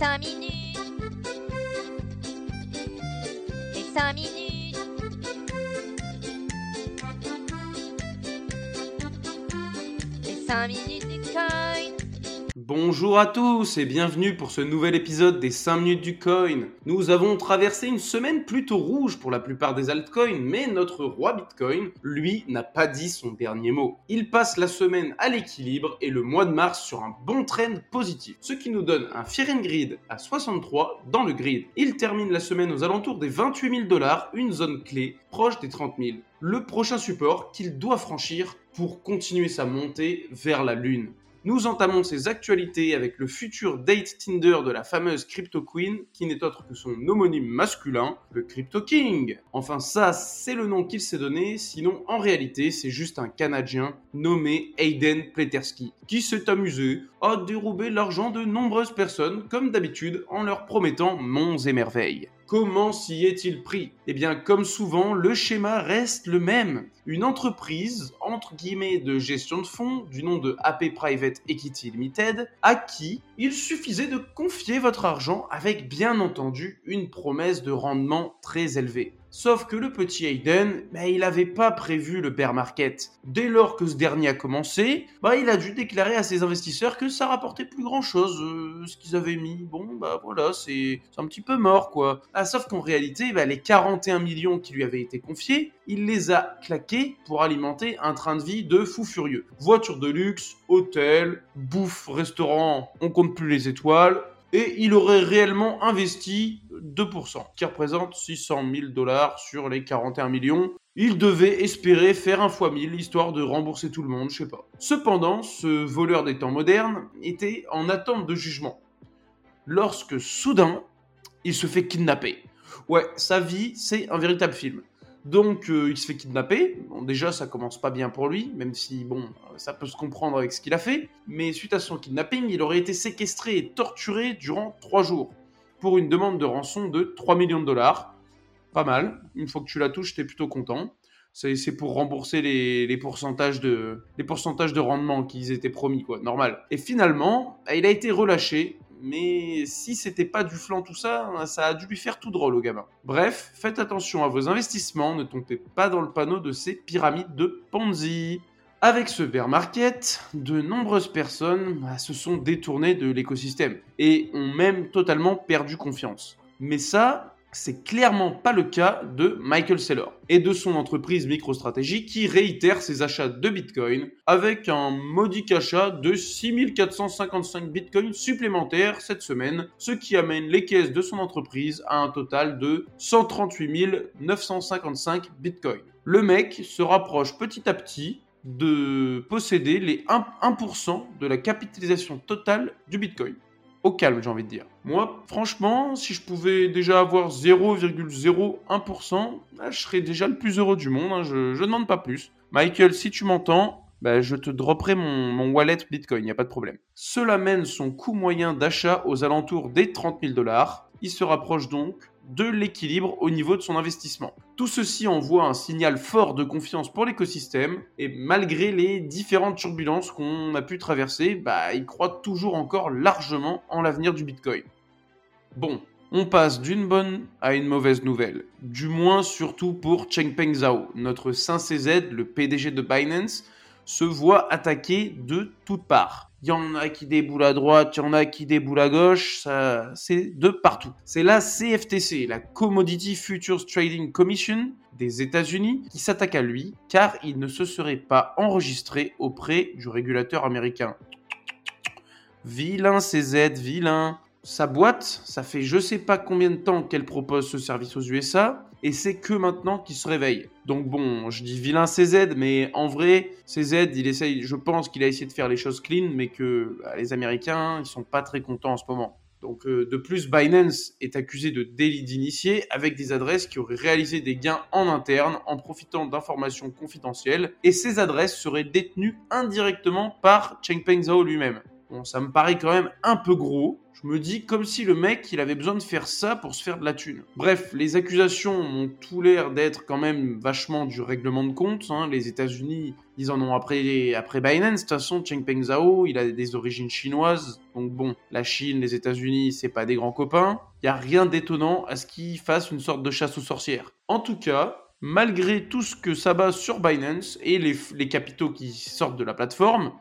5 minutes. Les 5 minutes. Les 5 minutes du coin. Bonjour à tous et bienvenue pour ce nouvel épisode des 5 minutes du coin. Nous avons traversé une semaine plutôt rouge pour la plupart des altcoins, mais notre roi Bitcoin, lui, n'a pas dit son dernier mot. Il passe la semaine à l'équilibre et le mois de mars sur un bon trend positif, ce qui nous donne un Fear and Grid à 63 dans le grid. Il termine la semaine aux alentours des 28 000 dollars, une zone clé proche des 30 000. Le prochain support qu'il doit franchir pour continuer sa montée vers la lune. Nous entamons ces actualités avec le futur date Tinder de la fameuse Crypto Queen, qui n'est autre que son homonyme masculin, le Crypto King. Enfin ça, c'est le nom qu'il s'est donné, sinon en réalité c'est juste un Canadien nommé Hayden Pleterski, qui s'est amusé à dérober l'argent de nombreuses personnes, comme d'habitude, en leur promettant monts et merveilles. Comment s'y est-il pris? Eh bien, comme souvent, le schéma reste le même. Une entreprise, entre guillemets, de gestion de fonds, du nom de AP Private Equity Limited, à qui il suffisait de confier votre argent avec bien entendu une promesse de rendement très élevé. Sauf que le petit Hayden, bah, il n'avait pas prévu le bear market. Dès lors que ce dernier a commencé, bah, il a dû déclarer à ses investisseurs que ça rapportait plus grand chose, euh, ce qu'ils avaient mis. Bon, bah voilà, c'est un petit peu mort quoi. Ah, sauf qu'en réalité, bah, les 41 millions qui lui avaient été confiés, il les a claqués pour alimenter un train de vie de fou furieux. Voiture de luxe, hôtel, bouffe, restaurant, on compte plus les étoiles, et il aurait réellement investi 2%, qui représente 600 000 dollars sur les 41 millions. Il devait espérer faire un fois 1000 histoire de rembourser tout le monde, je sais pas. Cependant, ce voleur des temps modernes était en attente de jugement. Lorsque soudain, il se fait kidnapper. Ouais, sa vie, c'est un véritable film. Donc euh, il se fait kidnapper. Bon, déjà ça commence pas bien pour lui, même si bon, ça peut se comprendre avec ce qu'il a fait. Mais suite à son kidnapping, il aurait été séquestré et torturé durant 3 jours pour une demande de rançon de 3 millions de dollars. Pas mal. Une fois que tu la touches, t'es plutôt content. C'est pour rembourser les, pourcentages de, les pourcentages de rendement qu'ils étaient promis, quoi, normal. Et finalement, il a été relâché mais si c'était pas du flan tout ça, ça a dû lui faire tout drôle au gamin. Bref, faites attention à vos investissements, ne tombez pas dans le panneau de ces pyramides de Ponzi. Avec ce bear market, de nombreuses personnes bah, se sont détournées de l'écosystème et ont même totalement perdu confiance. Mais ça, c'est clairement pas le cas de Michael Saylor et de son entreprise MicroStrategy qui réitère ses achats de Bitcoin avec un modique achat de 6455 Bitcoins supplémentaires cette semaine, ce qui amène les caisses de son entreprise à un total de 138 955 Bitcoins. Le mec se rapproche petit à petit de posséder les 1%, 1 de la capitalisation totale du Bitcoin au calme, j'ai envie de dire. Moi, franchement, si je pouvais déjà avoir 0,01%, bah, je serais déjà le plus heureux du monde. Hein, je ne demande pas plus. Michael, si tu m'entends, bah, je te dropperai mon, mon wallet Bitcoin, il n'y a pas de problème. Cela mène son coût moyen d'achat aux alentours des 30 000 dollars. Il se rapproche donc de l'équilibre au niveau de son investissement. Tout ceci envoie un signal fort de confiance pour l'écosystème et malgré les différentes turbulences qu'on a pu traverser, bah, il croit toujours encore largement en l'avenir du Bitcoin. Bon, on passe d'une bonne à une mauvaise nouvelle. Du moins surtout pour Chengpeng Zhao, notre 5CZ, le PDG de Binance, se voit attaqué de toutes parts. Il y en a qui déboulent à droite, il y en a qui déboulent à gauche, c'est de partout. C'est la CFTC, la Commodity Futures Trading Commission des États-Unis, qui s'attaque à lui, car il ne se serait pas enregistré auprès du régulateur américain. Vilain CZ, vilain. Sa boîte, ça fait je sais pas combien de temps qu'elle propose ce service aux USA, et c'est que maintenant qu'il se réveille. Donc bon, je dis vilain CZ, mais en vrai, CZ, il essaye, je pense qu'il a essayé de faire les choses clean, mais que bah, les Américains, ils sont pas très contents en ce moment. Donc euh, de plus, Binance est accusé de délit d'initié avec des adresses qui auraient réalisé des gains en interne en profitant d'informations confidentielles, et ces adresses seraient détenues indirectement par Chengpeng Zhao lui-même. Bon, ça me paraît quand même un peu gros. Je me dis comme si le mec, il avait besoin de faire ça pour se faire de la thune. Bref, les accusations ont tout l'air d'être quand même vachement du règlement de compte. hein. Les États-Unis, ils en ont après, après Binance. De toute façon, Chengpeng Zhao, il a des origines chinoises. Donc bon, la Chine, les États-Unis, c'est pas des grands copains. Il y a rien d'étonnant à ce qu'ils fassent une sorte de chasse aux sorcières. En tout cas, malgré tout ce que ça base sur Binance et les, capitaux qui sortent de la plateforme,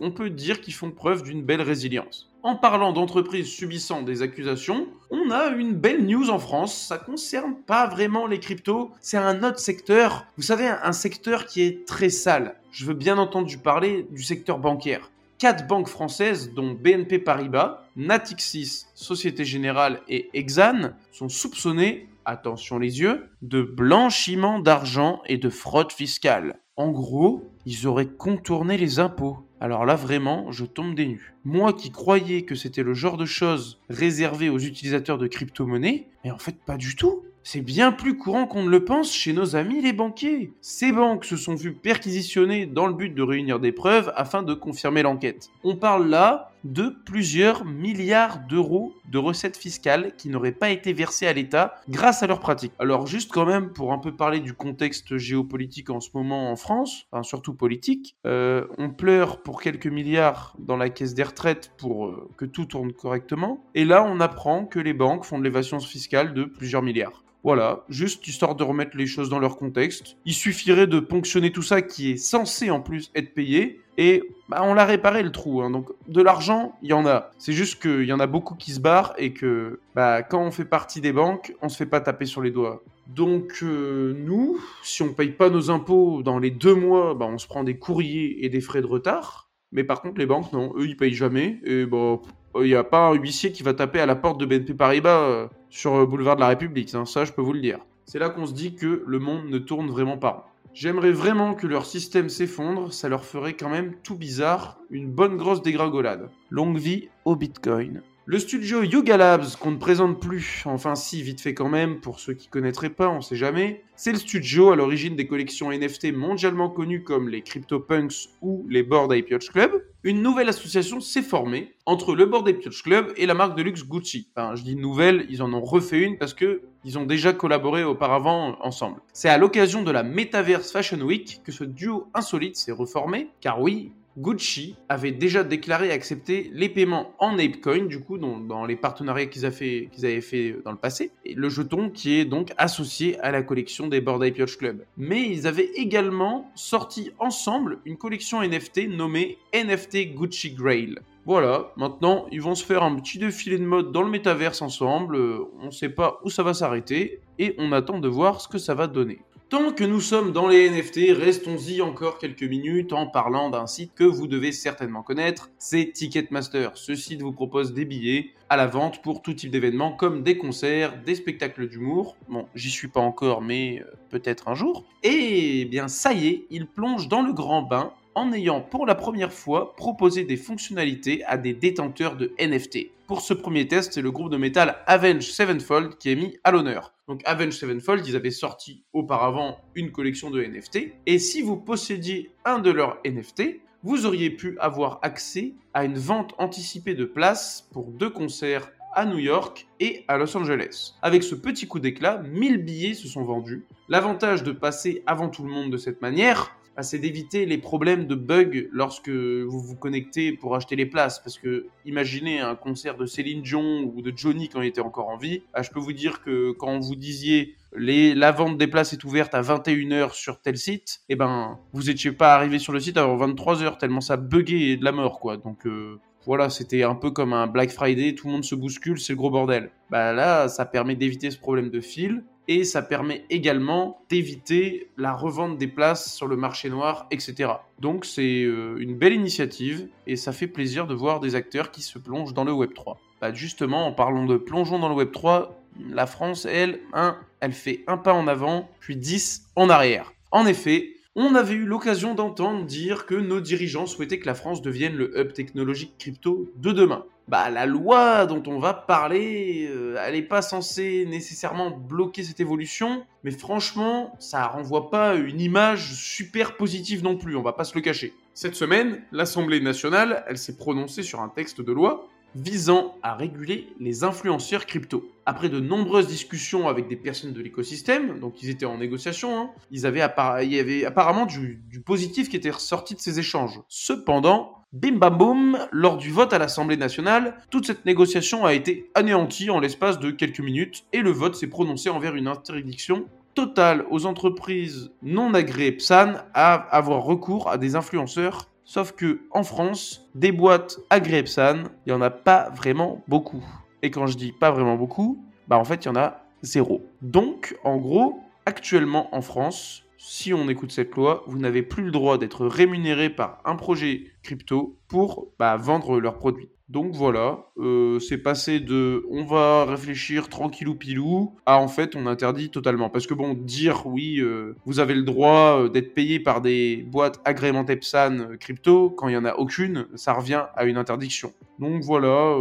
on peut dire qu'ils font preuve d'une belle résilience. En parlant d'entreprises subissant des accusations, on a une belle news en France. Ça concerne pas vraiment les cryptos, c'est un autre secteur. Vous savez, un secteur qui est très sale. Je veux bien entendu parler du secteur bancaire. Quatre banques françaises, dont BNP Paribas, Natixis, Société Générale et Exane, sont soupçonnées, attention les yeux, de blanchiment d'argent et de fraude fiscale. En gros, ils auraient contourné les impôts. Alors là, vraiment, je tombe des nues. Moi qui croyais que c'était le genre de choses réservées aux utilisateurs de crypto-monnaies, mais en fait pas du tout. C'est bien plus courant qu'on ne le pense chez nos amis les banquiers. Ces banques se sont vues perquisitionner dans le but de réunir des preuves afin de confirmer l'enquête. On parle là de plusieurs milliards d'euros de recettes fiscales qui n'auraient pas été versées à l'État grâce à leurs pratiques. Alors juste quand même pour un peu parler du contexte géopolitique en ce moment en France, surtout politique, euh, on pleure pour quelques milliards dans la caisse des retraites pour euh, que tout tourne correctement, et là on apprend que les banques font de l'évasion fiscale de plusieurs milliards. Voilà, juste histoire de remettre les choses dans leur contexte. Il suffirait de ponctionner tout ça qui est censé en plus être payé. Et bah, on l'a réparé le trou. hein. Donc de l'argent, il y en a. C'est juste qu'il y en a beaucoup qui se barrent et que bah, quand on fait partie des banques, on se fait pas taper sur les doigts. Donc euh, nous, si on paye pas nos impôts dans les deux mois, bah, on se prend des courriers et des frais de retard. Mais par contre, les banques, non, eux, ils payent jamais. Et bon, il n'y a pas un huissier qui va taper à la porte de BNP Paribas euh, sur le boulevard de la République. hein, ça, je peux vous le dire. C'est là qu'on se dit que le monde ne tourne vraiment pas rond. J'aimerais vraiment que leur système s'effondre, ça leur ferait quand même tout bizarre, une bonne grosse dégringolade. Longue vie au Bitcoin. Le studio Yuga Labs, qu'on ne présente plus, enfin si, vite fait quand même, pour ceux qui connaîtraient pas, on sait jamais, c'est le studio à l'origine des collections NFT mondialement connues comme les CryptoPunks ou les Bored Ape Yacht Club. Une nouvelle association s'est formée entre le Bored Ape Yacht Club et la marque de luxe Gucci. Enfin, je dis nouvelle, ils en ont refait une parce que ils ont déjà collaboré auparavant ensemble. C'est à l'occasion de la Metaverse Fashion Week que ce duo insolite s'est reformé, car oui, Gucci avait déjà déclaré accepter les paiements en Apecoin, du coup, dans, les partenariats qu'ils avaient fait dans le passé, et le jeton qui est donc associé à la collection des Bored Ape Club. Mais ils avaient également sorti ensemble une collection NFT nommée NFT Gucci Grail. Voilà, maintenant ils vont se faire un petit défilé de mode dans le métaverse ensemble, euh, on sait pas où ça va s'arrêter, et on attend de voir ce que ça va donner. Tant que nous sommes dans les NFT, restons-y encore quelques minutes en parlant d'un site que vous devez certainement connaître, c'est Ticketmaster. Ce site vous propose des billets à la vente pour tout type d'événements comme des concerts, des spectacles d'humour. Bon, j'y suis pas encore, mais euh, peut-être un jour. Et bien ça y est, il plonge dans le grand bain en ayant pour la première fois proposé des fonctionnalités à des détenteurs de NFT. Pour ce premier test, c'est le groupe de métal Avenge Sevenfold qui est mis à l'honneur. Donc Avenge Sevenfold, ils avaient sorti auparavant une collection de NFT, et si vous possédiez un de leurs NFT, vous auriez pu avoir accès à une vente anticipée de places pour deux concerts à New York et à Los Angeles. Avec ce petit coup d'éclat, 1000 billets se sont vendus. L'avantage de passer avant tout le monde de cette manière, bah, c'est d'éviter les problèmes de bugs lorsque vous vous connectez pour acheter les places. Parce que imaginez un concert de Céline Dion ou de Johnny quand il était encore en vie. Bah, je peux vous dire que quand vous disiez les, la vente des places est ouverte à 21h sur tel site, et ben vous étiez pas arrivé sur le site avant 23h tellement ça buguait de la mort quoi. Donc euh, voilà, c'était un peu comme un Black Friday, tout le monde se bouscule, c'est le gros bordel. Bah là, ça permet d'éviter ce problème de fil et ça permet également d'éviter la revente des places sur le marché noir, etc. Donc c'est euh, une belle initiative et ça fait plaisir de voir des acteurs qui se plongent dans le Web 3. Bah justement, en parlant de plongeons dans le Web 3, la France, elle, un, elle fait un pas en avant, puis 10 en arrière. En effet, on avait eu l'occasion d'entendre dire que nos dirigeants souhaitaient que la France devienne le hub technologique crypto de demain. Bah la loi dont on va parler, euh, elle n'est pas censée nécessairement bloquer cette évolution, mais franchement, ça renvoie pas une image super positive non plus, on va pas se le cacher. Cette semaine, l'Assemblée nationale, elle s'est prononcée sur un texte de loi visant à réguler les influenceurs crypto. Après de nombreuses discussions avec des personnes de l'écosystème, donc ils étaient en négociation, hein, ils avaient il y avait apparemment du, du positif qui était ressorti de ces échanges. Cependant, bim bam boum, lors du vote à l'Assemblée nationale, toute cette négociation a été anéantie en l'espace de quelques minutes et le vote s'est prononcé envers une interdiction totale aux entreprises non agréées PSAN à avoir recours à des influenceurs Sauf que en France, des boîtes agréées PSAN, il y en a pas vraiment beaucoup. Et quand je dis pas vraiment beaucoup, bah en fait, il y en a zéro. Donc, en gros, actuellement en France, si on écoute cette loi, vous n'avez plus le droit d'être rémunéré par un projet crypto pour bah, vendre leurs produits. Donc voilà, euh, c'est passé de on va réfléchir tranquillou pilou à en fait on interdit totalement. Parce que bon, dire oui, euh, vous avez le droit euh, d'être payé par des boîtes agrémentées PSAN crypto, quand il n'y en a aucune, ça revient à une interdiction. Donc voilà,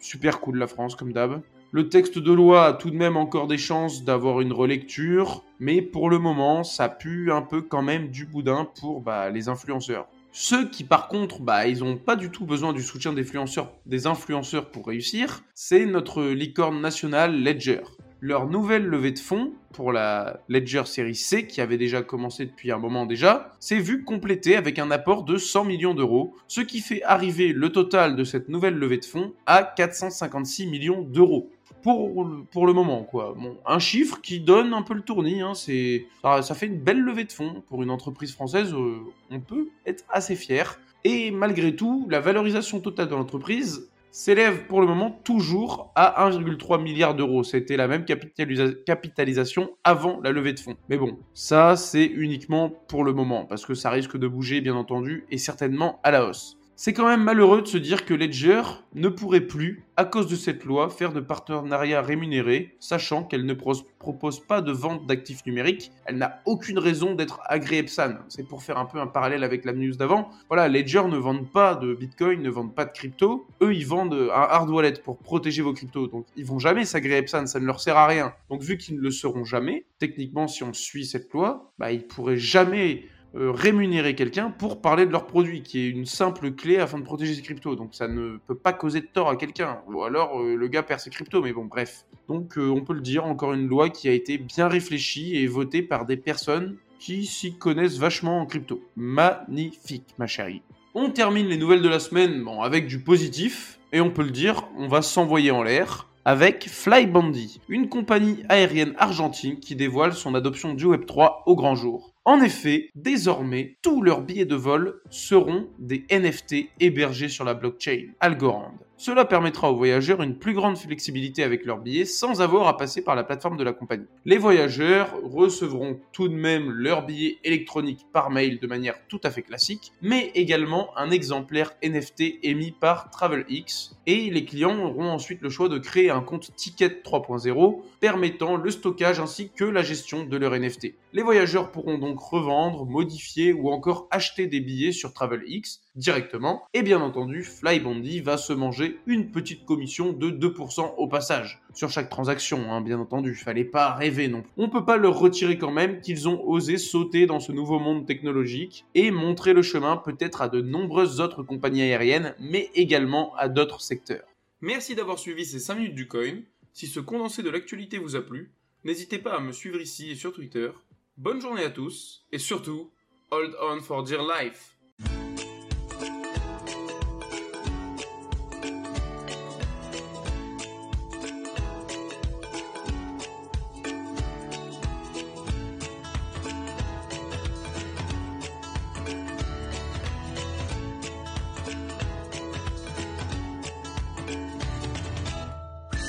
super cool la France comme d'hab. Le texte de loi a tout de même encore des chances d'avoir une relecture, mais pour le moment, ça pue un peu quand même du boudin pour bah, les influenceurs. Ceux qui par contre, bah, ils n'ont pas du tout besoin du soutien des influenceurs, des influenceurs pour réussir, c'est notre licorne nationale Ledger. Leur nouvelle levée de fonds pour la Ledger Série C, qui avait déjà commencé depuis un moment déjà, s'est vue complétée avec un apport de 100 millions d'euros, ce qui fait arriver le total de cette nouvelle levée de fonds à 456 millions d'euros pour, le moment, quoi. Un chiffre qui donne un peu le tournis, hein, c'est, ça, fait une belle levée de fonds pour une entreprise française, euh, on peut être assez fier. Et malgré tout, la valorisation totale de l'entreprise s'élève pour le moment toujours à 1,3 milliard d'euros. C'était la même capitalisation avant la levée de fonds. Mais bon, ça c'est uniquement pour le moment, parce que ça risque de bouger bien entendu, et certainement à la hausse. C'est quand même malheureux de se dire que Ledger ne pourrait plus, à cause de cette loi, faire de partenariats rémunérés, sachant qu'elle ne propose pas de vente d'actifs numériques. Elle n'a aucune raison d'être agréée PSAN. C'est pour faire un peu un parallèle avec la news d'avant. Voilà, Ledger ne vendent pas de Bitcoin, ne vendent pas de crypto. Eux, ils vendent un hard wallet pour protéger vos cryptos. Donc, ils vont jamais s'agréer PSAN, ça ne leur sert à rien. Donc, vu qu'ils ne le seront jamais, techniquement, si on suit cette loi, bah, ils pourraient jamais euh, rémunérer quelqu'un pour parler de leur produit, qui est une simple clé afin de protéger ses cryptos. Donc ça ne peut pas causer de tort à quelqu'un. Ou alors euh, le gars perd ses cryptos, mais bon, bref. Donc euh, on peut le dire, encore une loi qui a été bien réfléchie et votée par des personnes qui s'y connaissent vachement en crypto. Magnifique, ma chérie. On termine les nouvelles de la semaine bon, avec du positif, et on peut le dire, on va s'envoyer en l'air avec Flybandy, une compagnie aérienne argentine qui dévoile son adoption du Web3 au grand jour. En effet, désormais, tous leurs billets de vol seront des NFT hébergés sur la blockchain Algorand. Cela permettra aux voyageurs une plus grande flexibilité avec leurs billets sans avoir à passer par la plateforme de la compagnie. Les voyageurs recevront tout de même leurs billets électroniques par mail de manière tout à fait classique, mais également un exemplaire NFT émis par TravelX, et les clients auront ensuite le choix de créer un compte Ticket 3.0 permettant le stockage ainsi que la gestion de leur NFT. Les voyageurs pourront donc revendre, modifier ou encore acheter des billets sur TravelX directement. Et bien entendu, Flybandy va se manger une petite commission de 2% au passage. Sur chaque transaction, hein, bien entendu. Fallait pas rêver non plus. On peut pas leur retirer quand même qu'ils ont osé sauter dans ce nouveau monde technologique et montrer le chemin peut-être à de nombreuses autres compagnies aériennes, mais également à d'autres secteurs. Merci d'avoir suivi ces 5 minutes du coin. Si ce condensé de l'actualité vous a plu, n'hésitez pas à me suivre ici et sur Twitter. Bonne journée à tous, et surtout, hold on for dear life